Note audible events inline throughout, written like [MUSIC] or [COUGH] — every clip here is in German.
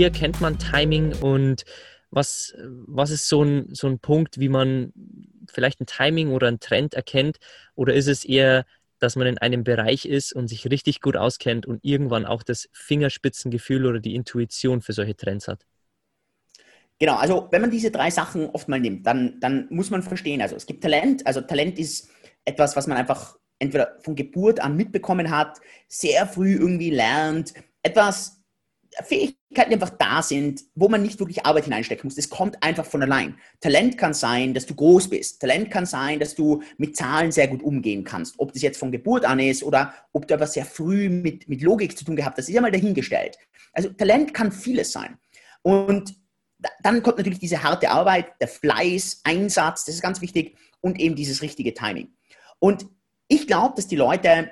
Wie erkennt man Timing und was, was ist so ein, so ein Punkt, wie man vielleicht ein Timing oder ein Trend erkennt? Oder ist es eher, dass man in einem Bereich ist und sich richtig gut auskennt und irgendwann auch das Fingerspitzengefühl oder die Intuition für solche Trends hat? Genau, also wenn man diese drei Sachen oft mal nimmt, dann, dann muss man verstehen, also es gibt Talent, also Talent ist etwas, was man einfach entweder von Geburt an mitbekommen hat, sehr früh irgendwie lernt, etwas, Fähigkeiten, einfach da sind, wo man nicht wirklich Arbeit hineinstecken muss. Das kommt einfach von allein. Talent kann sein, dass du groß bist. Talent kann sein, dass du mit Zahlen sehr gut umgehen kannst. Ob das jetzt von Geburt an ist oder ob du etwas sehr früh mit, mit Logik zu tun gehabt hast, ist ja mal dahingestellt. Also Talent kann vieles sein. Und dann kommt natürlich diese harte Arbeit, der Fleiß, Einsatz, das ist ganz wichtig und eben dieses richtige Timing. Und ich glaube, dass die Leute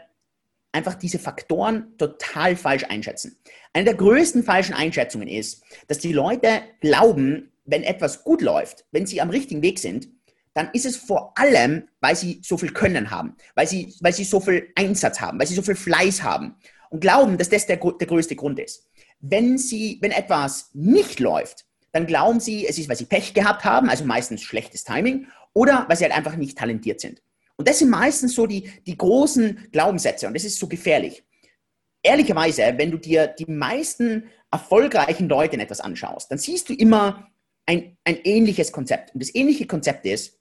einfach diese Faktoren total falsch einschätzen. Eine der größten falschen Einschätzungen ist, dass die Leute glauben, wenn etwas gut läuft, wenn sie am richtigen Weg sind, dann ist es vor allem, weil sie so viel Können haben, weil sie, weil sie so viel Einsatz haben, weil sie so viel Fleiß haben und glauben, dass das der, der größte Grund ist. Wenn, sie, wenn etwas nicht läuft, dann glauben sie, es ist, weil sie Pech gehabt haben, also meistens schlechtes Timing, oder weil sie halt einfach nicht talentiert sind. Und das sind meistens so die, die großen Glaubenssätze und das ist so gefährlich. Ehrlicherweise, wenn du dir die meisten erfolgreichen Leute in etwas anschaust, dann siehst du immer ein, ein ähnliches Konzept. Und das ähnliche Konzept ist,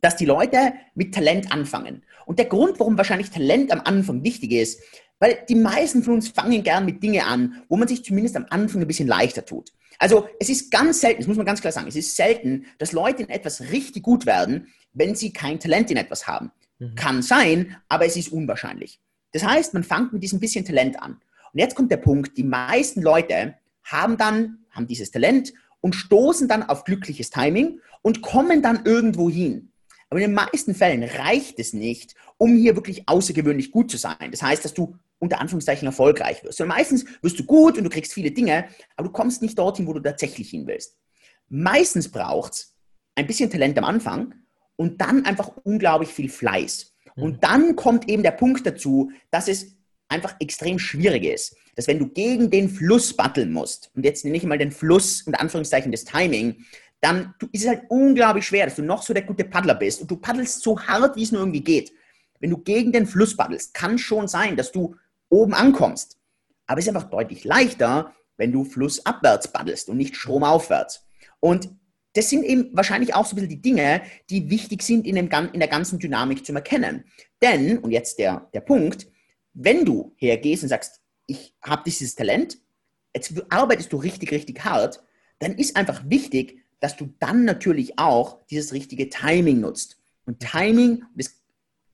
dass die Leute mit Talent anfangen. Und der Grund, warum wahrscheinlich Talent am Anfang wichtig ist, weil die meisten von uns fangen gern mit Dingen an, wo man sich zumindest am Anfang ein bisschen leichter tut. Also es ist ganz selten, das muss man ganz klar sagen, es ist selten, dass Leute in etwas richtig gut werden, wenn sie kein Talent in etwas haben. Mhm. Kann sein, aber es ist unwahrscheinlich. Das heißt, man fängt mit diesem bisschen Talent an. Und jetzt kommt der Punkt, die meisten Leute haben dann, haben dieses Talent und stoßen dann auf glückliches Timing und kommen dann irgendwo hin. Aber in den meisten Fällen reicht es nicht, um hier wirklich außergewöhnlich gut zu sein. Das heißt, dass du unter Anführungszeichen erfolgreich wirst. Und meistens wirst du gut und du kriegst viele Dinge, aber du kommst nicht dorthin, wo du tatsächlich hin willst. Meistens braucht es ein bisschen Talent am Anfang und dann einfach unglaublich viel Fleiß. Mhm. Und dann kommt eben der Punkt dazu, dass es einfach extrem schwierig ist, dass wenn du gegen den Fluss batteln musst, und jetzt nenne ich mal den Fluss und Anführungszeichen des Timing, dann ist es halt unglaublich schwer, dass du noch so der gute Paddler bist und du paddelst so hart, wie es nur irgendwie geht. Wenn du gegen den Fluss paddelst, kann schon sein, dass du oben ankommst. Aber es ist einfach deutlich leichter, wenn du flussabwärts paddelst und nicht stromaufwärts. Und das sind eben wahrscheinlich auch so ein bisschen die Dinge, die wichtig sind in, dem, in der ganzen Dynamik zu erkennen. Denn, und jetzt der, der Punkt, wenn du hergehst und sagst, ich habe dieses Talent, jetzt arbeitest du richtig, richtig hart, dann ist einfach wichtig, dass du dann natürlich auch dieses richtige Timing nutzt. Und Timing, das,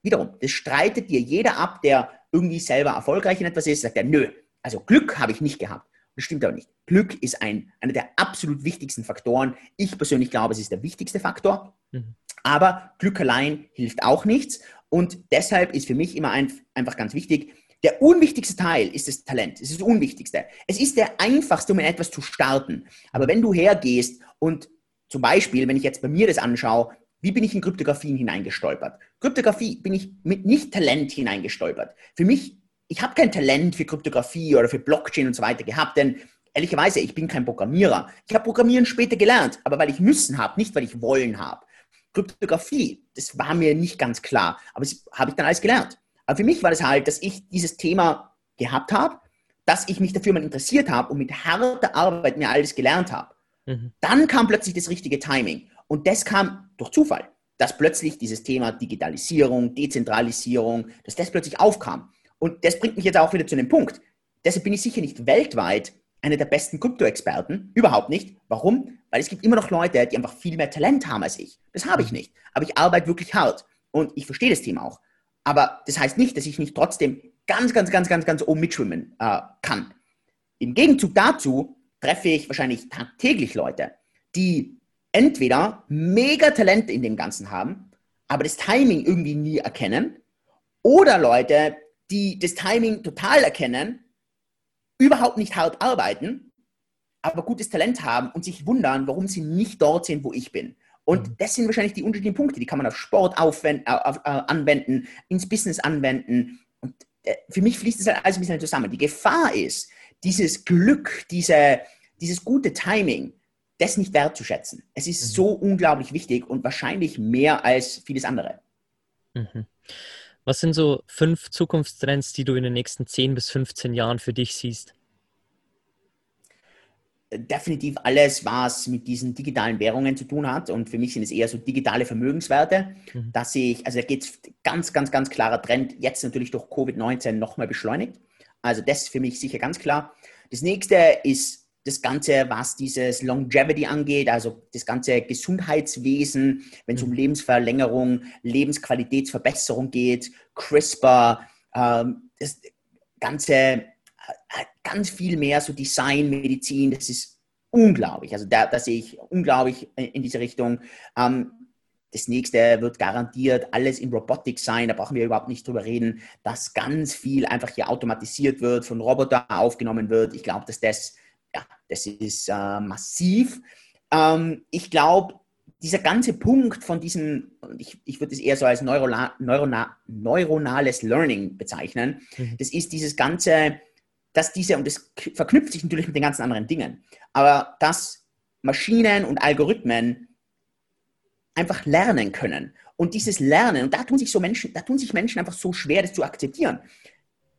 wiederum, das streitet dir jeder ab, der irgendwie selber erfolgreich in etwas ist, sagt er, nö, also Glück habe ich nicht gehabt. Das stimmt aber nicht. Glück ist ein, einer der absolut wichtigsten Faktoren. Ich persönlich glaube, es ist der wichtigste Faktor. Mhm. Aber Glück allein hilft auch nichts. Und deshalb ist für mich immer ein, einfach ganz wichtig, der unwichtigste Teil ist das Talent. Es ist das Unwichtigste. Es ist der einfachste, um in etwas zu starten. Aber wenn du hergehst und zum Beispiel, wenn ich jetzt bei mir das anschaue, wie bin ich in Kryptografien hineingestolpert? Kryptographie bin ich mit nicht Talent hineingestolpert. Für mich ich habe kein Talent für Kryptographie oder für Blockchain und so weiter gehabt, denn ehrlicherweise, ich bin kein Programmierer. Ich habe Programmieren später gelernt, aber weil ich müssen habe, nicht weil ich wollen habe. Kryptographie, das war mir nicht ganz klar, aber das habe ich dann alles gelernt. Aber für mich war das halt, dass ich dieses Thema gehabt habe, dass ich mich dafür mal interessiert habe und mit harter Arbeit mir alles gelernt habe. Mhm. Dann kam plötzlich das richtige Timing. Und das kam durch Zufall, dass plötzlich dieses Thema Digitalisierung, Dezentralisierung, dass das plötzlich aufkam. Und das bringt mich jetzt auch wieder zu einem Punkt. Deshalb bin ich sicher nicht weltweit einer der besten Krypto-Experten. Überhaupt nicht. Warum? Weil es gibt immer noch Leute, die einfach viel mehr Talent haben als ich. Das habe ich nicht. Aber ich arbeite wirklich hart. und ich verstehe das Thema auch. Aber das heißt nicht, dass ich nicht trotzdem ganz, ganz, ganz, ganz, ganz oben mitschwimmen äh, kann. Im Gegenzug dazu treffe ich wahrscheinlich tagtäglich Leute, die entweder mega Talente in dem Ganzen haben, aber das Timing irgendwie nie erkennen, oder Leute, die das Timing total erkennen, überhaupt nicht hart arbeiten, aber gutes Talent haben und sich wundern, warum sie nicht dort sind, wo ich bin. Und mhm. das sind wahrscheinlich die unterschiedlichen Punkte, die kann man auf Sport aufwenden, auf, äh, anwenden, ins Business anwenden. Und äh, für mich fließt das halt alles ein bisschen zusammen. Die Gefahr ist, dieses Glück, diese, dieses gute Timing, das nicht wertzuschätzen. Es ist mhm. so unglaublich wichtig und wahrscheinlich mehr als vieles andere. Mhm. Was sind so fünf Zukunftstrends, die du in den nächsten 10 bis 15 Jahren für dich siehst? Definitiv alles, was mit diesen digitalen Währungen zu tun hat. Und für mich sind es eher so digitale Vermögenswerte, mhm. dass ich, also da geht es ganz, ganz, ganz klarer Trend, jetzt natürlich durch Covid-19 nochmal beschleunigt. Also das ist für mich sicher ganz klar. Das nächste ist das Ganze, was dieses Longevity angeht, also das ganze Gesundheitswesen, wenn es um mhm. Lebensverlängerung, Lebensqualitätsverbesserung geht, CRISPR, ähm, das Ganze, äh, ganz viel mehr so Design, Medizin, das ist unglaublich. Also da, da sehe ich unglaublich in diese Richtung. Ähm, das nächste wird garantiert alles in Robotik sein. Da brauchen wir überhaupt nicht drüber reden, dass ganz viel einfach hier automatisiert wird, von Robotern aufgenommen wird. Ich glaube, dass das ja, das ist äh, massiv. Ähm, ich glaube, dieser ganze Punkt von diesem, ich, ich würde es eher so als Neurona, Neurona, neuronales Learning bezeichnen, mhm. das ist dieses ganze, dass diese, und das verknüpft sich natürlich mit den ganzen anderen Dingen, aber dass Maschinen und Algorithmen einfach lernen können. Und dieses Lernen, und da tun sich so Menschen, da tun sich Menschen einfach so schwer, das zu akzeptieren.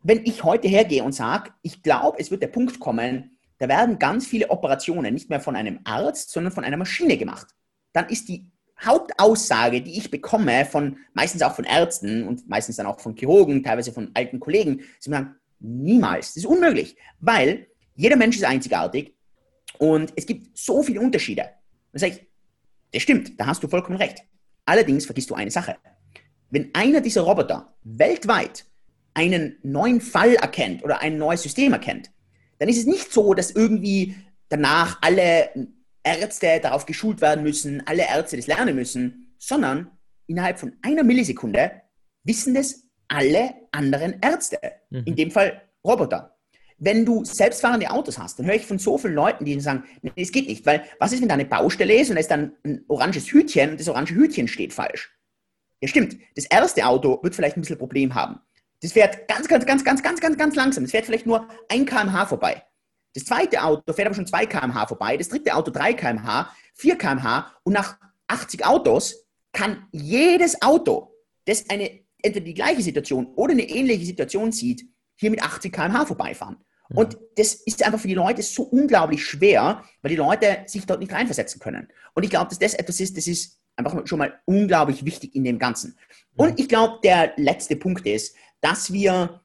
Wenn ich heute hergehe und sage, ich glaube, es wird der Punkt kommen, da werden ganz viele Operationen nicht mehr von einem Arzt, sondern von einer Maschine gemacht. Dann ist die Hauptaussage, die ich bekomme, von meistens auch von Ärzten und meistens dann auch von Chirurgen, teilweise von alten Kollegen, sie sagen, niemals, das ist unmöglich, weil jeder Mensch ist einzigartig und es gibt so viele Unterschiede. Dann sage ich, das stimmt, da hast du vollkommen recht. Allerdings vergisst du eine Sache. Wenn einer dieser Roboter weltweit einen neuen Fall erkennt oder ein neues System erkennt, dann ist es nicht so, dass irgendwie danach alle Ärzte darauf geschult werden müssen, alle Ärzte das lernen müssen, sondern innerhalb von einer Millisekunde wissen das alle anderen Ärzte. Mhm. In dem Fall Roboter. Wenn du selbstfahrende Autos hast, dann höre ich von so vielen Leuten, die sagen, nee, es geht nicht, weil was ist, wenn da eine Baustelle ist und da ist dann ein oranges Hütchen und das orange Hütchen steht falsch? Ja, stimmt. Das erste Auto wird vielleicht ein bisschen Problem haben. Das fährt ganz, ganz, ganz, ganz, ganz, ganz, ganz langsam. Das fährt vielleicht nur 1 km/h vorbei. Das zweite Auto fährt aber schon 2 km/h vorbei. Das dritte Auto 3 km/h, 4 km/h. Und nach 80 Autos kann jedes Auto, das eine, entweder die gleiche Situation oder eine ähnliche Situation sieht, hier mit 80 km/h vorbeifahren. Und das ist einfach für die Leute so unglaublich schwer, weil die Leute sich dort nicht reinversetzen können. Und ich glaube, dass das etwas ist, das ist einfach schon mal unglaublich wichtig in dem Ganzen. Und ich glaube, der letzte Punkt ist, dass wir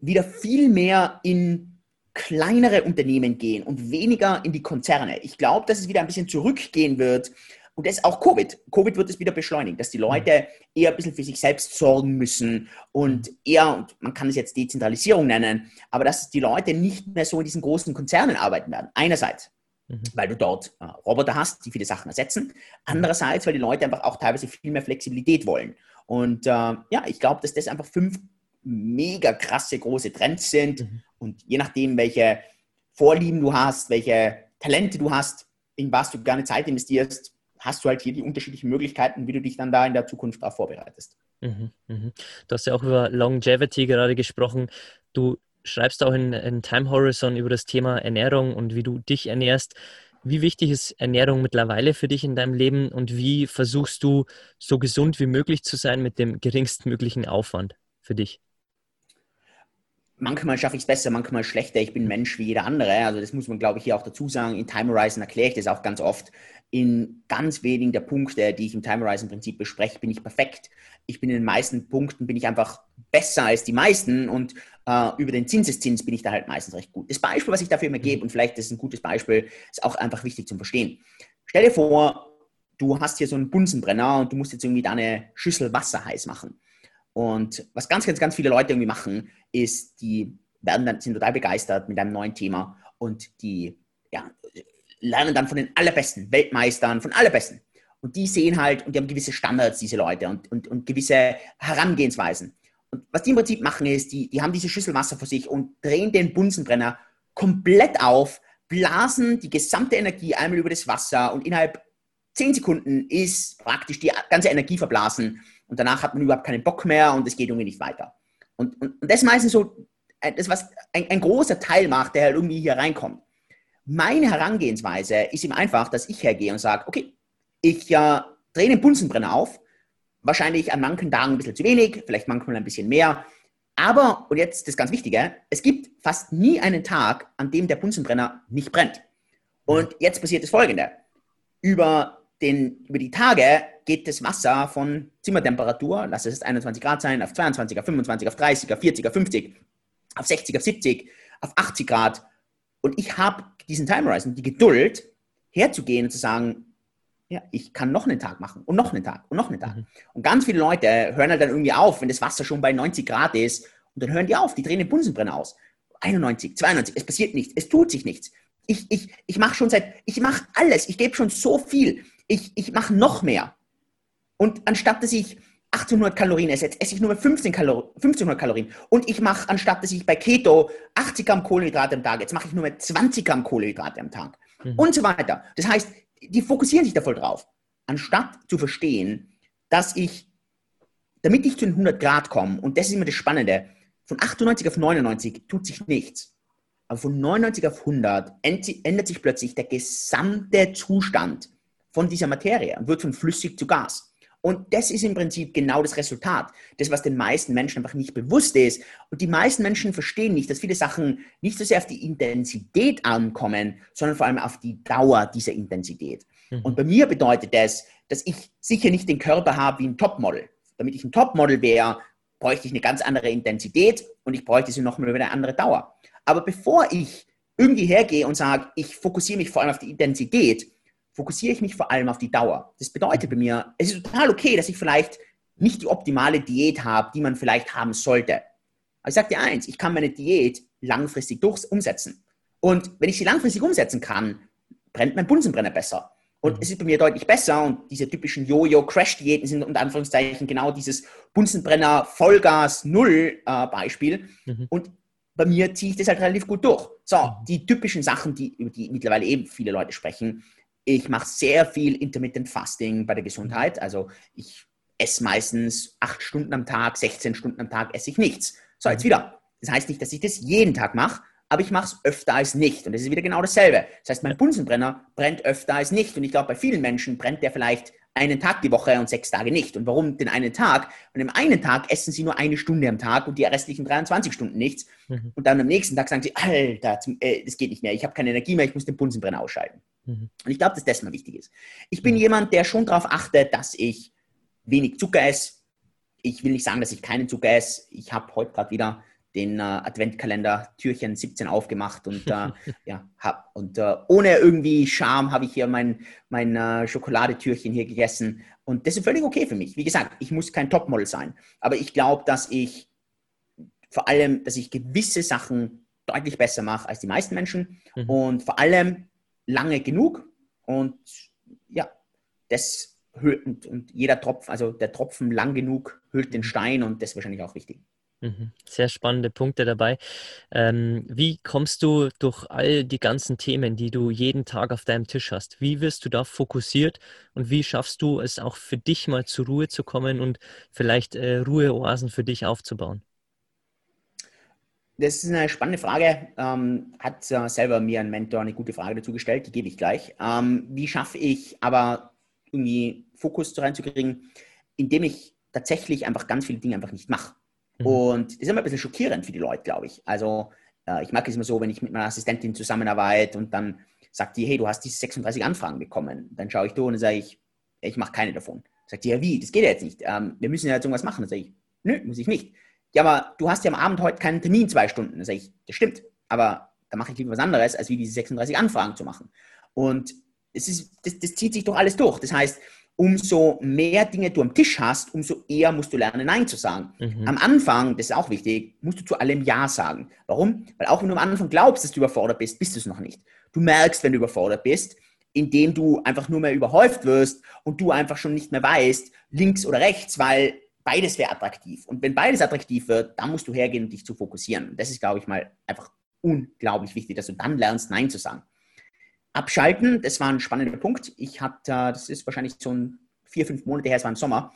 wieder viel mehr in kleinere Unternehmen gehen und weniger in die Konzerne. Ich glaube, dass es wieder ein bisschen zurückgehen wird. Und das ist auch Covid. Covid wird es wieder beschleunigen, dass die Leute eher ein bisschen für sich selbst sorgen müssen und eher, und man kann es jetzt Dezentralisierung nennen, aber dass die Leute nicht mehr so in diesen großen Konzernen arbeiten werden. Einerseits, mhm. weil du dort äh, Roboter hast, die viele Sachen ersetzen. Andererseits, weil die Leute einfach auch teilweise viel mehr Flexibilität wollen. Und äh, ja, ich glaube, dass das einfach fünf mega krasse große Trends sind. Mhm. Und je nachdem, welche Vorlieben du hast, welche Talente du hast, in was du gerne Zeit investierst, hast du halt hier die unterschiedlichen Möglichkeiten, wie du dich dann da in der Zukunft darauf vorbereitest. Mhm, mh. Du hast ja auch über Longevity gerade gesprochen. Du schreibst auch in, in Time Horizon über das Thema Ernährung und wie du dich ernährst. Wie wichtig ist Ernährung mittlerweile für dich in deinem Leben und wie versuchst du so gesund wie möglich zu sein mit dem geringstmöglichen Aufwand für dich? Manchmal schaffe ich es besser, manchmal schlechter. Ich bin Mensch wie jeder andere. Also das muss man, glaube ich, hier auch dazu sagen. In Time Horizon erkläre ich das auch ganz oft. In ganz wenigen der Punkte, die ich im Time Horizon Prinzip bespreche, bin ich perfekt. Ich bin in den meisten Punkten bin ich einfach besser als die meisten und äh, über den Zinseszins bin ich da halt meistens recht gut. Das Beispiel, was ich dafür immer gebe, und vielleicht ist ein gutes Beispiel, ist auch einfach wichtig zum Verstehen. Stell dir vor, du hast hier so einen Bunsenbrenner und du musst jetzt irgendwie deine Schüssel Wasser heiß machen. Und was ganz, ganz, ganz viele Leute irgendwie machen, ist, die werden dann, sind total begeistert mit einem neuen Thema und die ja, lernen dann von den allerbesten Weltmeistern, von allerbesten. Und die sehen halt, und die haben gewisse Standards, diese Leute, und, und, und gewisse Herangehensweisen. Und was die im Prinzip machen, ist, die, die haben diese Schüssel Wasser vor sich und drehen den Bunsenbrenner komplett auf, blasen die gesamte Energie einmal über das Wasser und innerhalb 10 Sekunden ist praktisch die ganze Energie verblasen und danach hat man überhaupt keinen Bock mehr und es geht irgendwie nicht weiter. Und, und, und das ist meistens so, äh, das, was ein, ein großer Teil macht, der halt irgendwie hier reinkommt. Meine Herangehensweise ist ihm einfach, dass ich hergehe und sage, okay, ich äh, drehe den Bunsenbrenner auf, wahrscheinlich an manchen Tagen ein bisschen zu wenig, vielleicht manchmal ein bisschen mehr, aber, und jetzt das ganz Wichtige, es gibt fast nie einen Tag, an dem der Bunsenbrenner nicht brennt. Und jetzt passiert das Folgende. Über, den, über die Tage geht das Wasser von Zimmertemperatur, lass es 21 Grad sein, auf 22, auf 25, auf 30, auf 40, auf 50, auf 60, auf 70, auf 80 Grad. Und ich habe diesen Time Horizon, die Geduld, herzugehen und zu sagen, ja, ich kann noch einen Tag machen und noch einen Tag und noch einen Tag. Mhm. Und ganz viele Leute hören halt dann irgendwie auf, wenn das Wasser schon bei 90 Grad ist und dann hören die auf, die drehen den Bunsenbrenner aus. 91, 92, es passiert nichts, es tut sich nichts. Ich, ich, ich mache schon seit, ich mache alles, ich gebe schon so viel, ich, ich mache noch mehr. Und anstatt dass ich 1800 Kalorien esse, jetzt esse ich nur 15 Kalor 1500 Kalorien. Und ich mache, anstatt dass ich bei Keto 80 Gramm Kohlenhydrate am Tag, jetzt mache ich nur 20 Gramm Kohlenhydrate am Tag. Mhm. Und so weiter. Das heißt, die fokussieren sich da voll drauf. Anstatt zu verstehen, dass ich, damit ich zu den 100 Grad komme, und das ist immer das Spannende, von 98 auf 99 tut sich nichts. Aber von 99 auf 100 ändert sich plötzlich der gesamte Zustand von dieser Materie und wird von flüssig zu Gas. Und das ist im Prinzip genau das Resultat. Das, was den meisten Menschen einfach nicht bewusst ist. Und die meisten Menschen verstehen nicht, dass viele Sachen nicht so sehr auf die Intensität ankommen, sondern vor allem auf die Dauer dieser Intensität. Mhm. Und bei mir bedeutet das, dass ich sicher nicht den Körper habe wie ein Topmodel. Damit ich ein Topmodel wäre, bräuchte ich eine ganz andere Intensität und ich bräuchte sie nochmal über eine andere Dauer. Aber bevor ich irgendwie hergehe und sage, ich fokussiere mich vor allem auf die Intensität, fokussiere ich mich vor allem auf die Dauer. Das bedeutet bei mir, es ist total okay, dass ich vielleicht nicht die optimale Diät habe, die man vielleicht haben sollte. Aber ich sage dir eins, ich kann meine Diät langfristig durch umsetzen. Und wenn ich sie langfristig umsetzen kann, brennt mein Bunsenbrenner besser. Und mhm. es ist bei mir deutlich besser und diese typischen Jojo-Crash-Diäten sind unter Anführungszeichen genau dieses Bunsenbrenner Vollgas Null äh, Beispiel. Mhm. Und bei mir ziehe ich das halt relativ gut durch. So, mhm. die typischen Sachen, die, über die mittlerweile eben viele Leute sprechen, ich mache sehr viel Intermittent Fasting bei der Gesundheit. Also ich esse meistens acht Stunden am Tag, 16 Stunden am Tag esse ich nichts. So, jetzt wieder. Das heißt nicht, dass ich das jeden Tag mache, aber ich mache es öfter als nicht. Und das ist wieder genau dasselbe. Das heißt, mein Bunsenbrenner brennt öfter als nicht. Und ich glaube, bei vielen Menschen brennt der vielleicht einen Tag die Woche und sechs Tage nicht. Und warum den einen Tag? Und im einen Tag essen sie nur eine Stunde am Tag und die restlichen 23 Stunden nichts. Mhm. Und dann am nächsten Tag sagen sie, Alter, äh, das geht nicht mehr, ich habe keine Energie mehr, ich muss den Bunsenbrenner ausschalten. Mhm. Und ich glaube, dass das mal wichtig ist. Ich bin mhm. jemand, der schon darauf achtet, dass ich wenig Zucker esse. Ich will nicht sagen, dass ich keinen Zucker esse. Ich habe heute gerade wieder den äh, Adventkalender Türchen 17 aufgemacht und äh, [LAUGHS] ja, hab, und äh, ohne irgendwie Scham habe ich hier mein, mein äh, Schokoladetürchen hier gegessen und das ist völlig okay für mich. Wie gesagt, ich muss kein Topmodel sein, aber ich glaube, dass ich vor allem, dass ich gewisse Sachen deutlich besser mache als die meisten Menschen mhm. und vor allem lange genug und ja, das hüllt und, und jeder Tropfen, also der Tropfen lang genug hüllt den mhm. Stein und das ist wahrscheinlich auch wichtig. Mhm. Sehr spannende Punkte dabei. Ähm, wie kommst du durch all die ganzen Themen, die du jeden Tag auf deinem Tisch hast? Wie wirst du da fokussiert und wie schaffst du es auch für dich mal zur Ruhe zu kommen und vielleicht äh, Ruheoasen für dich aufzubauen? Das ist eine spannende Frage. Ähm, hat äh, selber mir ein Mentor eine gute Frage dazu gestellt, die gebe ich gleich. Ähm, wie schaffe ich aber irgendwie Fokus reinzukriegen, indem ich tatsächlich einfach ganz viele Dinge einfach nicht mache? Mhm. Und das ist immer ein bisschen schockierend für die Leute, glaube ich. Also äh, ich mag es immer so, wenn ich mit meiner Assistentin zusammenarbeite und dann sagt die, hey, du hast diese 36 Anfragen bekommen. Dann schaue ich durch und sage ich, ich mache keine davon. Sagt die, ja wie, das geht ja jetzt nicht. Ähm, wir müssen ja jetzt irgendwas machen. Dann sage ich, nö, muss ich nicht ja, aber du hast ja am Abend heute keinen Termin, zwei Stunden. Dann sage ich, das stimmt, aber da mache ich lieber was anderes, als wie diese 36 Anfragen zu machen. Und das, ist, das, das zieht sich doch alles durch. Das heißt, umso mehr Dinge du am Tisch hast, umso eher musst du lernen, Nein zu sagen. Mhm. Am Anfang, das ist auch wichtig, musst du zu allem Ja sagen. Warum? Weil auch wenn du am Anfang glaubst, dass du überfordert bist, bist du es noch nicht. Du merkst, wenn du überfordert bist, indem du einfach nur mehr überhäuft wirst und du einfach schon nicht mehr weißt, links oder rechts, weil beides wäre attraktiv. Und wenn beides attraktiv wird, dann musst du hergehen und dich zu fokussieren. Und das ist, glaube ich, mal einfach unglaublich wichtig, dass du dann lernst, Nein zu sagen. Abschalten, das war ein spannender Punkt. Ich hatte, das ist wahrscheinlich so ein vier, fünf Monate her, es war im Sommer.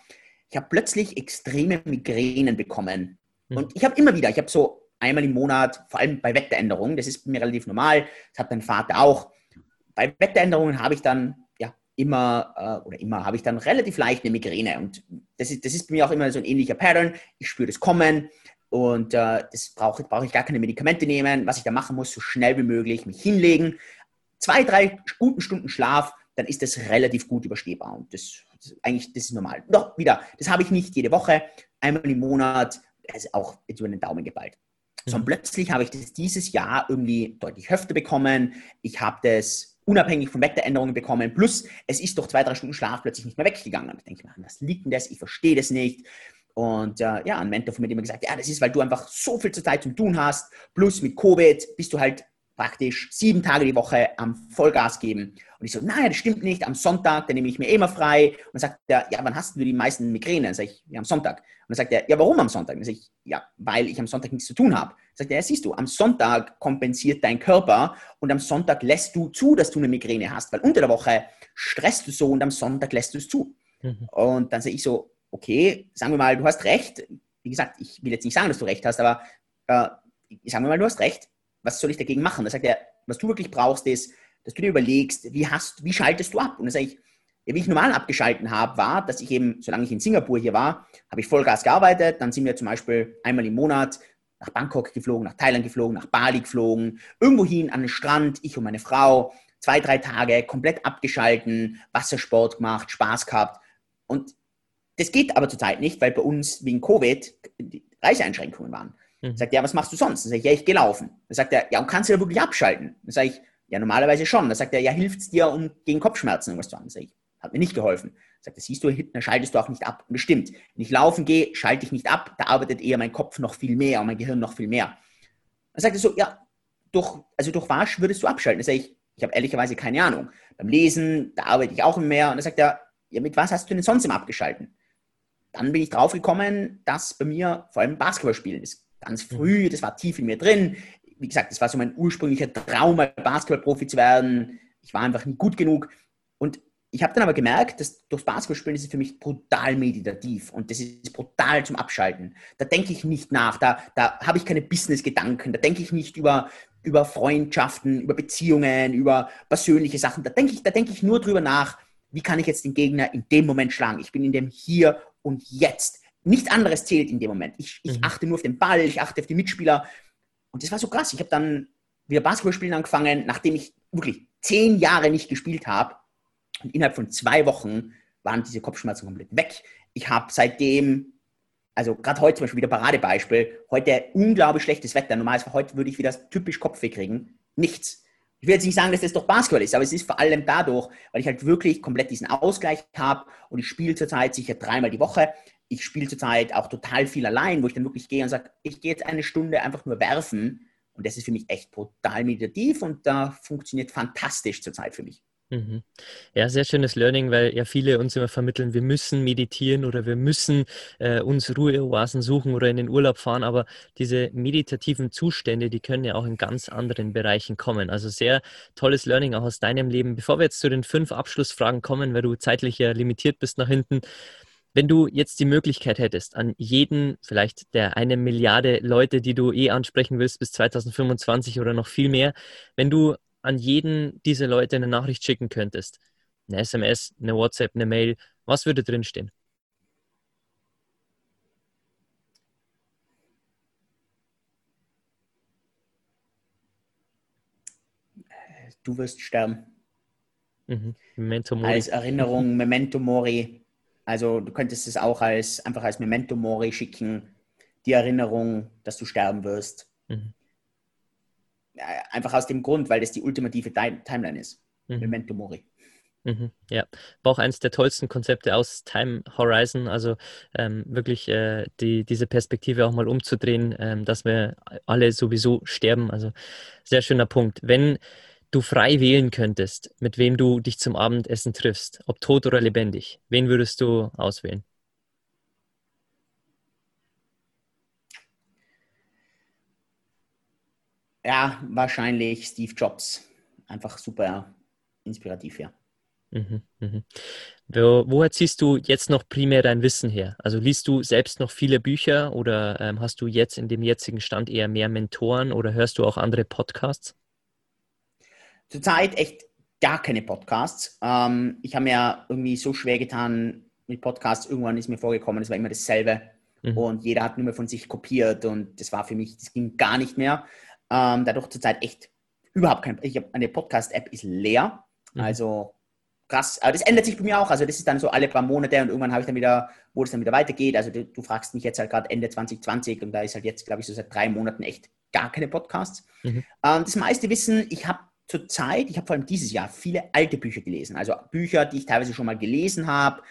Ich habe plötzlich extreme Migränen bekommen. Mhm. Und ich habe immer wieder, ich habe so einmal im Monat, vor allem bei Wetteränderungen, das ist mir relativ normal, das hat mein Vater auch. Bei Wetteränderungen habe ich dann immer, äh, oder immer, habe ich dann relativ leicht eine Migräne. Und das ist, das ist bei mir auch immer so ein ähnlicher Pattern. Ich spüre das kommen, und äh, das brauche brauch ich gar keine Medikamente nehmen. Was ich da machen muss, so schnell wie möglich mich hinlegen, zwei, drei guten Stunden Schlaf, dann ist das relativ gut überstehbar. Und das, das eigentlich, das ist normal. Doch, wieder, das habe ich nicht jede Woche, einmal im Monat, ist auch jetzt über den Daumen geballt. So, und mhm. plötzlich habe ich das dieses Jahr irgendwie deutlich Höfte bekommen. Ich habe das unabhängig von Wetteränderungen bekommen. Plus, es ist doch zwei, drei Stunden Schlaf plötzlich nicht mehr weggegangen. Da denke ich mir, was liegt denn das? Ich verstehe das nicht. Und äh, ja, ein Mentor von mir hat immer gesagt, ja, das ist, weil du einfach so viel Zeit zum Tun hast. Plus mit Covid bist du halt praktisch sieben Tage die Woche am Vollgas geben. Und ich so, naja, das stimmt nicht, am Sonntag, dann nehme ich mir immer frei. Und dann sagt er, ja, wann hast du die meisten Migräne? Dann sage ich, ja, am Sonntag. Und dann sagt er, ja, warum am Sonntag? Dann sage ich, ja, weil ich am Sonntag nichts zu tun habe. Dann sagt er, ja, siehst du, am Sonntag kompensiert dein Körper und am Sonntag lässt du zu, dass du eine Migräne hast, weil unter der Woche stresst du so und am Sonntag lässt du es zu. Mhm. Und dann sage ich so, okay, sagen wir mal, du hast recht. Wie gesagt, ich will jetzt nicht sagen, dass du recht hast, aber äh, sagen wir mal, du hast recht was soll ich dagegen machen? Da sagt er, was du wirklich brauchst, ist, dass du dir überlegst, wie, hast, wie schaltest du ab? Und dann sage ich, ja, wie ich normal abgeschalten habe, war, dass ich eben, solange ich in Singapur hier war, habe ich Vollgas gearbeitet. Dann sind wir zum Beispiel einmal im Monat nach Bangkok geflogen, nach Thailand geflogen, nach Bali geflogen, irgendwohin an den Strand, ich und meine Frau, zwei, drei Tage komplett abgeschalten, Wassersport gemacht, Spaß gehabt. Und das geht aber zurzeit nicht, weil bei uns wegen Covid Reiseeinschränkungen waren. Mhm. Sagt er, ja, was machst du sonst? Dann sage ich, ja, ich gelaufen. Dann sagt er, ja, und kannst du ja wirklich abschalten? Dann sage ich, ja, normalerweise schon. Dann sagt er, ja, hilft es dir, um gegen Kopfschmerzen irgendwas zu haben? Dann sage ich, hat mir nicht geholfen. Dann sagt er, siehst du, dann schaltest du auch nicht ab. Und das stimmt. Wenn ich laufen gehe, schalte ich nicht ab, da arbeitet eher mein Kopf noch viel mehr und mein Gehirn noch viel mehr. Dann sagt er so, ja, durch, also durch was würdest du abschalten? Dann sage ich, ich habe ehrlicherweise keine Ahnung. Beim Lesen, da arbeite ich auch mehr. Und dann sagt er, ja, mit was hast du denn sonst immer abgeschalten? Dann bin ich draufgekommen, dass bei mir vor allem Basketballspielen ist ganz früh, das war tief in mir drin. Wie gesagt, das war so mein ursprünglicher Traum, Basketballprofi zu werden. Ich war einfach nicht gut genug. Und ich habe dann aber gemerkt, dass durchs Basketballspielen ist es für mich brutal meditativ und das ist brutal zum Abschalten. Da denke ich nicht nach, da, da habe ich keine Business-Gedanken, da denke ich nicht über, über Freundschaften, über Beziehungen, über persönliche Sachen. Da denke ich, da ich nur drüber nach, wie kann ich jetzt den Gegner in dem Moment schlagen. Ich bin in dem Hier und Jetzt. Nichts anderes zählt in dem Moment. Ich, ich mhm. achte nur auf den Ball, ich achte auf die Mitspieler. Und das war so krass. Ich habe dann wieder Basketball spielen angefangen, nachdem ich wirklich zehn Jahre nicht gespielt habe. Und innerhalb von zwei Wochen waren diese Kopfschmerzen komplett weg. Ich habe seitdem, also gerade heute zum Beispiel wieder Paradebeispiel, heute unglaublich schlechtes Wetter. Normalerweise heute würde ich wieder typisch Kopfweh kriegen. Nichts. Ich will jetzt nicht sagen, dass das doch Basketball ist, aber es ist vor allem dadurch, weil ich halt wirklich komplett diesen Ausgleich habe und ich spiele zurzeit sicher dreimal die Woche ich spiele zurzeit auch total viel allein, wo ich dann wirklich gehe und sage, ich gehe jetzt eine Stunde einfach nur werfen. Und das ist für mich echt brutal meditativ und da funktioniert fantastisch zurzeit für mich. Mhm. Ja, sehr schönes Learning, weil ja viele uns immer vermitteln, wir müssen meditieren oder wir müssen äh, uns Ruheoasen suchen oder in den Urlaub fahren, aber diese meditativen Zustände, die können ja auch in ganz anderen Bereichen kommen. Also sehr tolles Learning auch aus deinem Leben. Bevor wir jetzt zu den fünf Abschlussfragen kommen, weil du zeitlich ja limitiert bist nach hinten, wenn du jetzt die Möglichkeit hättest, an jeden, vielleicht der eine Milliarde Leute, die du eh ansprechen willst bis 2025 oder noch viel mehr, wenn du an jeden dieser Leute eine Nachricht schicken könntest, eine SMS, eine WhatsApp, eine Mail, was würde drinstehen? Du wirst sterben. Mhm. Memento Mori. Als Erinnerung, Memento Mori. Also du könntest es auch als einfach als Memento Mori schicken, die Erinnerung, dass du sterben wirst. Mhm. Einfach aus dem Grund, weil das die ultimative Timeline ist. Mhm. Memento Mori. Mhm, ja, war auch eines der tollsten Konzepte aus Time Horizon, also ähm, wirklich äh, die, diese Perspektive auch mal umzudrehen, ähm, dass wir alle sowieso sterben. Also sehr schöner Punkt. Wenn du frei wählen könntest, mit wem du dich zum Abendessen triffst, ob tot oder lebendig, wen würdest du auswählen? Ja, wahrscheinlich Steve Jobs. Einfach super inspirativ, ja. Mhm, mhm. Wo, woher ziehst du jetzt noch primär dein Wissen her? Also liest du selbst noch viele Bücher oder ähm, hast du jetzt in dem jetzigen Stand eher mehr Mentoren oder hörst du auch andere Podcasts? Zurzeit echt gar keine Podcasts. Ähm, ich habe mir irgendwie so schwer getan mit Podcasts. Irgendwann ist mir vorgekommen, es war immer dasselbe mhm. und jeder hat nur mehr von sich kopiert und das war für mich, das ging gar nicht mehr. Ähm, dadurch zurzeit echt überhaupt kein. Ich habe eine Podcast-App ist leer. Mhm. Also krass. Aber das ändert sich bei mir auch. Also das ist dann so alle paar Monate und irgendwann habe ich dann wieder, wo es dann wieder weitergeht. Also du, du fragst mich jetzt halt gerade Ende 2020 und da ist halt jetzt, glaube ich, so seit drei Monaten echt gar keine Podcasts. Mhm. Ähm, das meiste Wissen, ich habe zurzeit, ich habe vor allem dieses Jahr viele alte Bücher gelesen. Also Bücher, die ich teilweise schon mal gelesen habe,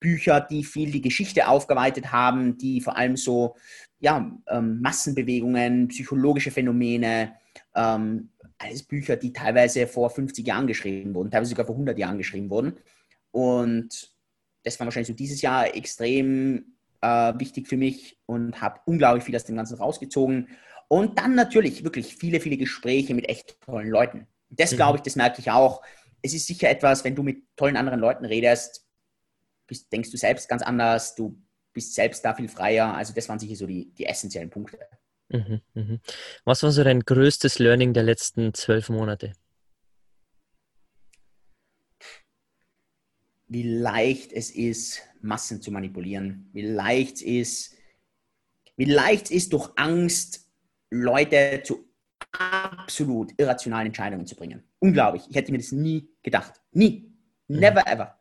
Bücher, die viel die Geschichte aufgeweitet haben, die vor allem so ja, ähm, Massenbewegungen, psychologische Phänomene, ähm, alles Bücher, die teilweise vor 50 Jahren geschrieben wurden, teilweise sogar vor 100 Jahren geschrieben wurden. Und das war wahrscheinlich so dieses Jahr extrem äh, wichtig für mich und habe unglaublich viel aus dem Ganzen rausgezogen. Und dann natürlich wirklich viele, viele Gespräche mit echt tollen Leuten. Das glaube ich, das merke ich auch. Es ist sicher etwas, wenn du mit tollen anderen Leuten redest, bist, denkst du selbst ganz anders, du bist selbst da viel freier. Also das waren sicher so die, die essentiellen Punkte. Mhm, mhm. Was war so dein größtes Learning der letzten zwölf Monate? Wie leicht es ist, Massen zu manipulieren. Wie leicht es ist, wie leicht es ist, durch Angst Leute zu absolut irrationalen Entscheidungen zu bringen. Unglaublich. Ich hätte mir das nie gedacht. Nie. Mhm. Never mhm. ever.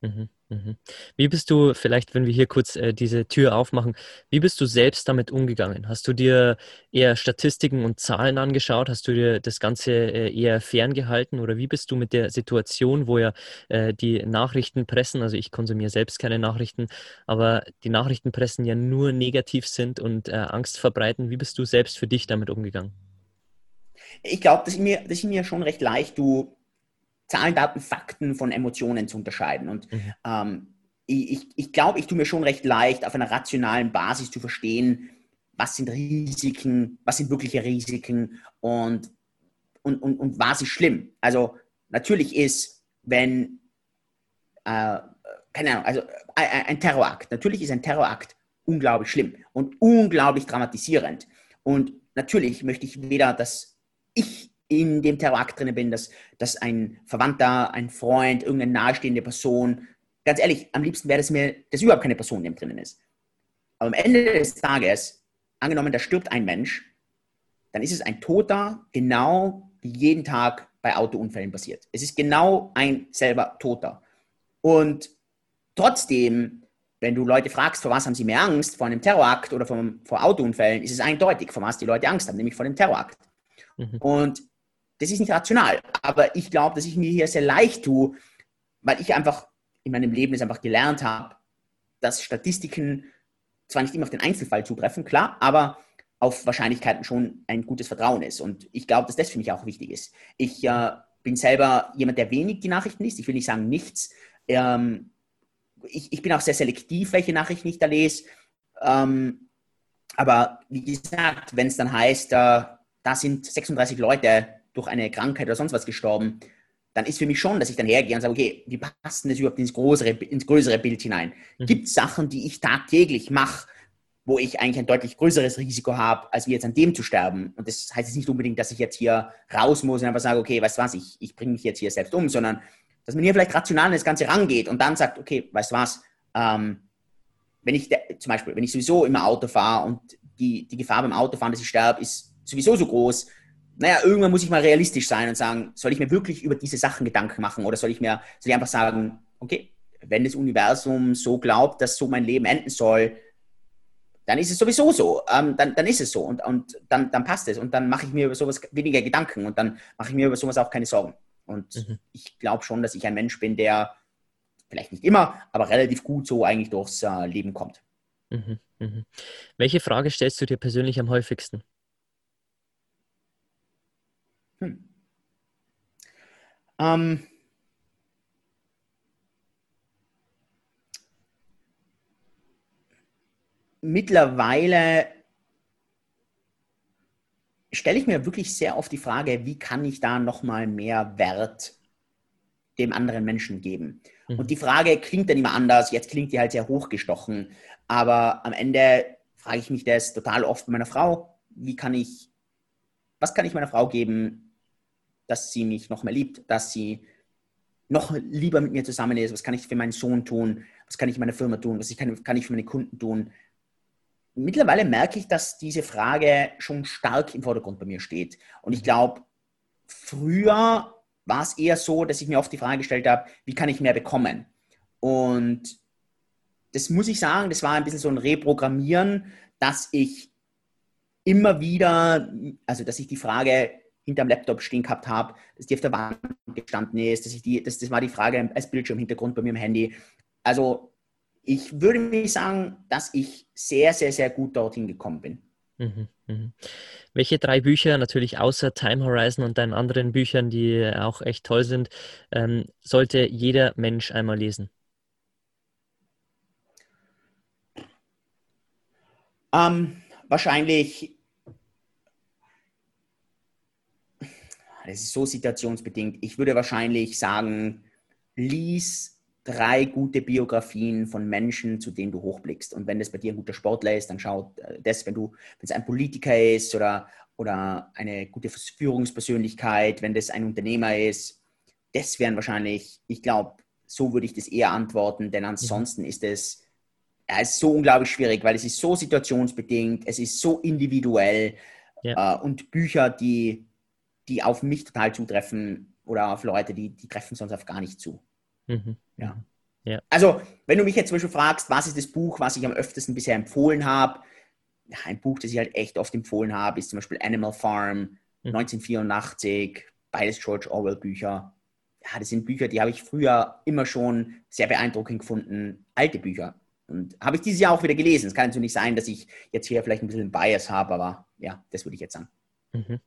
Mhm. Mhm. Wie bist du, vielleicht, wenn wir hier kurz äh, diese Tür aufmachen, wie bist du selbst damit umgegangen? Hast du dir eher Statistiken und Zahlen angeschaut? Hast du dir das Ganze äh, eher ferngehalten? Oder wie bist du mit der Situation, wo ja äh, die Nachrichtenpressen, also ich konsumiere selbst keine Nachrichten, aber die Nachrichtenpressen ja nur negativ sind und äh, Angst verbreiten, wie bist du selbst für dich damit umgegangen? Ich glaube, das, ist mir, das ist mir schon recht leicht. Du Zahlen, Daten, Fakten von Emotionen zu unterscheiden. Und mhm. ähm, ich, ich glaube, ich tue mir schon recht leicht, auf einer rationalen Basis zu verstehen, was sind Risiken, was sind wirkliche Risiken und, und, und, und was ist schlimm. Also natürlich ist, wenn, äh, keine Ahnung, also ein, ein Terrorakt, natürlich ist ein Terrorakt unglaublich schlimm und unglaublich dramatisierend. Und natürlich möchte ich weder, dass ich in dem Terrorakt drin bin, dass, dass ein Verwandter, ein Freund, irgendeine nahestehende Person, ganz ehrlich, am liebsten wäre es mir, dass überhaupt keine Person in dem drinnen ist. Aber am Ende des Tages, angenommen, da stirbt ein Mensch, dann ist es ein Toter, genau wie jeden Tag bei Autounfällen passiert. Es ist genau ein selber Toter. Und trotzdem, wenn du Leute fragst, vor was haben sie mehr Angst, vor einem Terrorakt oder vor, vor Autounfällen, ist es eindeutig, vor was die Leute Angst haben, nämlich vor dem Terrorakt. Mhm. Und das ist nicht rational. Aber ich glaube, dass ich mir hier sehr leicht tue, weil ich einfach in meinem Leben es einfach gelernt habe, dass Statistiken zwar nicht immer auf den Einzelfall zutreffen, klar, aber auf Wahrscheinlichkeiten schon ein gutes Vertrauen ist. Und ich glaube, dass das für mich auch wichtig ist. Ich äh, bin selber jemand, der wenig die Nachrichten liest. Ich will nicht sagen nichts. Ähm, ich, ich, bin auch sehr selektiv, welche Nachrichten ich da lese. Ähm, aber wie gesagt, wenn es dann heißt, äh, da sind 36 Leute durch eine Krankheit oder sonst was gestorben, dann ist für mich schon, dass ich dann hergehe und sage, okay, wie passen das überhaupt ins größere, ins größere Bild hinein? Mhm. Gibt es Sachen, die ich tagtäglich mache, wo ich eigentlich ein deutlich größeres Risiko habe, als wie jetzt an dem zu sterben? Und das heißt jetzt nicht unbedingt, dass ich jetzt hier raus muss und einfach sage, okay, weißt du was, ich, ich bringe mich jetzt hier selbst um, sondern dass man hier vielleicht rational an das Ganze rangeht und dann sagt, okay, weißt du was, ähm, wenn ich zum Beispiel, wenn ich sowieso immer Auto fahre und die, die Gefahr beim Autofahren, dass ich sterbe, ist sowieso so groß, naja, irgendwann muss ich mal realistisch sein und sagen, soll ich mir wirklich über diese Sachen Gedanken machen oder soll ich mir, soll ich einfach sagen, okay, wenn das Universum so glaubt, dass so mein Leben enden soll, dann ist es sowieso so. Ähm, dann, dann ist es so und, und dann, dann passt es und dann mache ich mir über sowas weniger Gedanken und dann mache ich mir über sowas auch keine Sorgen. Und mhm. ich glaube schon, dass ich ein Mensch bin, der vielleicht nicht immer, aber relativ gut so eigentlich durchs äh, Leben kommt. Mhm. Mhm. Welche Frage stellst du dir persönlich am häufigsten? Hm. Ähm, mittlerweile stelle ich mir wirklich sehr oft die Frage, wie kann ich da nochmal mehr Wert dem anderen Menschen geben? Mhm. Und die Frage klingt dann immer anders, jetzt klingt die halt sehr hochgestochen, aber am Ende frage ich mich das total oft bei meiner Frau, wie kann ich, was kann ich meiner Frau geben, dass sie mich noch mehr liebt, dass sie noch lieber mit mir zusammen ist, was kann ich für meinen Sohn tun, was kann ich in meiner Firma tun, was kann, kann ich für meine Kunden tun, mittlerweile merke ich, dass diese Frage schon stark im Vordergrund bei mir steht. Und ich glaube, früher war es eher so, dass ich mir oft die Frage gestellt habe, wie kann ich mehr bekommen? Und das muss ich sagen, das war ein bisschen so ein Reprogrammieren, dass ich immer wieder, also dass ich die Frage hinterm Laptop stehen gehabt habe, dass die auf der Wand gestanden ist, dass ich die, das, das war die Frage als Bildschirmhintergrund bei mir im Handy. Also ich würde mich sagen, dass ich sehr, sehr, sehr gut dorthin gekommen bin. Mhm, mh. Welche drei Bücher, natürlich außer Time Horizon und deinen anderen Büchern, die auch echt toll sind, ähm, sollte jeder Mensch einmal lesen? Ähm, wahrscheinlich, das ist so situationsbedingt, ich würde wahrscheinlich sagen, lies drei gute Biografien von Menschen, zu denen du hochblickst. Und wenn das bei dir ein guter Sportler ist, dann schau äh, das, wenn du, wenn es ein Politiker ist oder, oder eine gute Führungspersönlichkeit, wenn das ein Unternehmer ist, das wären wahrscheinlich, ich glaube, so würde ich das eher antworten, denn ansonsten mhm. ist es, ja, ist so unglaublich schwierig, weil es ist so situationsbedingt, es ist so individuell ja. äh, und Bücher, die, die auf mich total zutreffen oder auf Leute, die, die treffen sonst auf gar nicht zu. Mhm. Ja. ja. Also, wenn du mich jetzt zum Beispiel fragst, was ist das Buch, was ich am öftesten bisher empfohlen habe, ein Buch, das ich halt echt oft empfohlen habe, ist zum Beispiel Animal Farm, mhm. 1984, beides George Orwell Bücher. Ja, das sind Bücher, die habe ich früher immer schon sehr beeindruckend gefunden, alte Bücher. Und habe ich dieses Jahr auch wieder gelesen. Es kann natürlich nicht sein, dass ich jetzt hier vielleicht ein bisschen Bias habe, aber ja, das würde ich jetzt sagen. Mhm.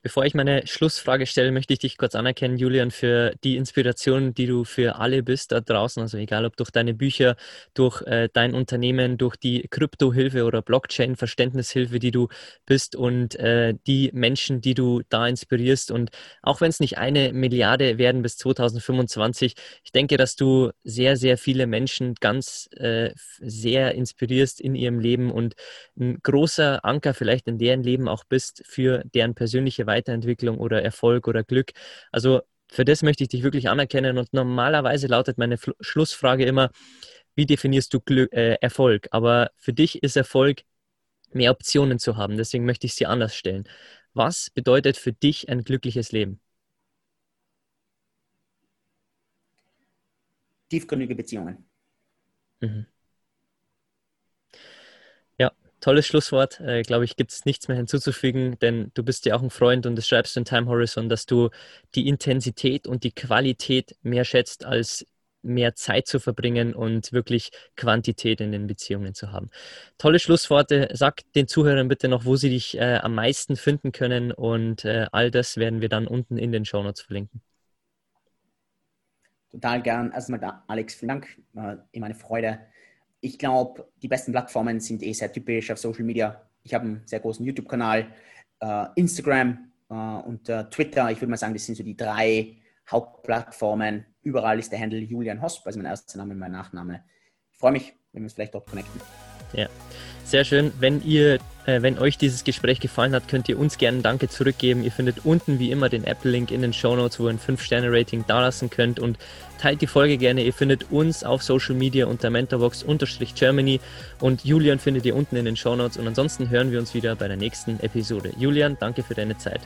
Bevor ich meine Schlussfrage stelle, möchte ich dich kurz anerkennen, Julian, für die Inspiration, die du für alle bist da draußen. Also egal ob durch deine Bücher, durch äh, dein Unternehmen, durch die Kryptohilfe oder Blockchain-Verständnishilfe, die du bist und äh, die Menschen, die du da inspirierst. Und auch wenn es nicht eine Milliarde werden bis 2025, ich denke, dass du sehr, sehr viele Menschen ganz äh, sehr inspirierst in ihrem Leben und ein großer Anker vielleicht in deren Leben auch bist für deren persönliche Weiterentwicklung oder Erfolg oder Glück. Also für das möchte ich dich wirklich anerkennen und normalerweise lautet meine F Schlussfrage immer, wie definierst du Glück, äh, Erfolg? Aber für dich ist Erfolg, mehr Optionen zu haben. Deswegen möchte ich sie anders stellen. Was bedeutet für dich ein glückliches Leben? Tiefgründige Beziehungen. Mhm tolles Schlusswort. Äh, Glaube ich, gibt es nichts mehr hinzuzufügen, denn du bist ja auch ein Freund und das schreibst du in Time Horizon, dass du die Intensität und die Qualität mehr schätzt, als mehr Zeit zu verbringen und wirklich Quantität in den Beziehungen zu haben. Tolle Schlussworte. Sag den Zuhörern bitte noch, wo sie dich äh, am meisten finden können und äh, all das werden wir dann unten in den Show Notes verlinken. Total gern. Erstmal da, Alex, vielen Dank. Äh, immer eine Freude ich glaube, die besten Plattformen sind eh sehr typisch auf Social Media. Ich habe einen sehr großen YouTube-Kanal, äh, Instagram äh, und äh, Twitter. Ich würde mal sagen, das sind so die drei Hauptplattformen. Überall ist der Handle Julian Hosp, also mein erster Name und mein Nachname. Ich freue mich, wenn wir uns vielleicht dort connecten. Ja, sehr schön. Wenn ihr, äh, wenn euch dieses Gespräch gefallen hat, könnt ihr uns gerne ein Danke zurückgeben. Ihr findet unten wie immer den Apple-Link in den Show Notes, wo ihr ein 5-Sterne-Rating dalassen könnt und teilt die Folge gerne. Ihr findet uns auf Social Media unter Mentorbox-Germany und Julian findet ihr unten in den Show Notes und ansonsten hören wir uns wieder bei der nächsten Episode. Julian, danke für deine Zeit.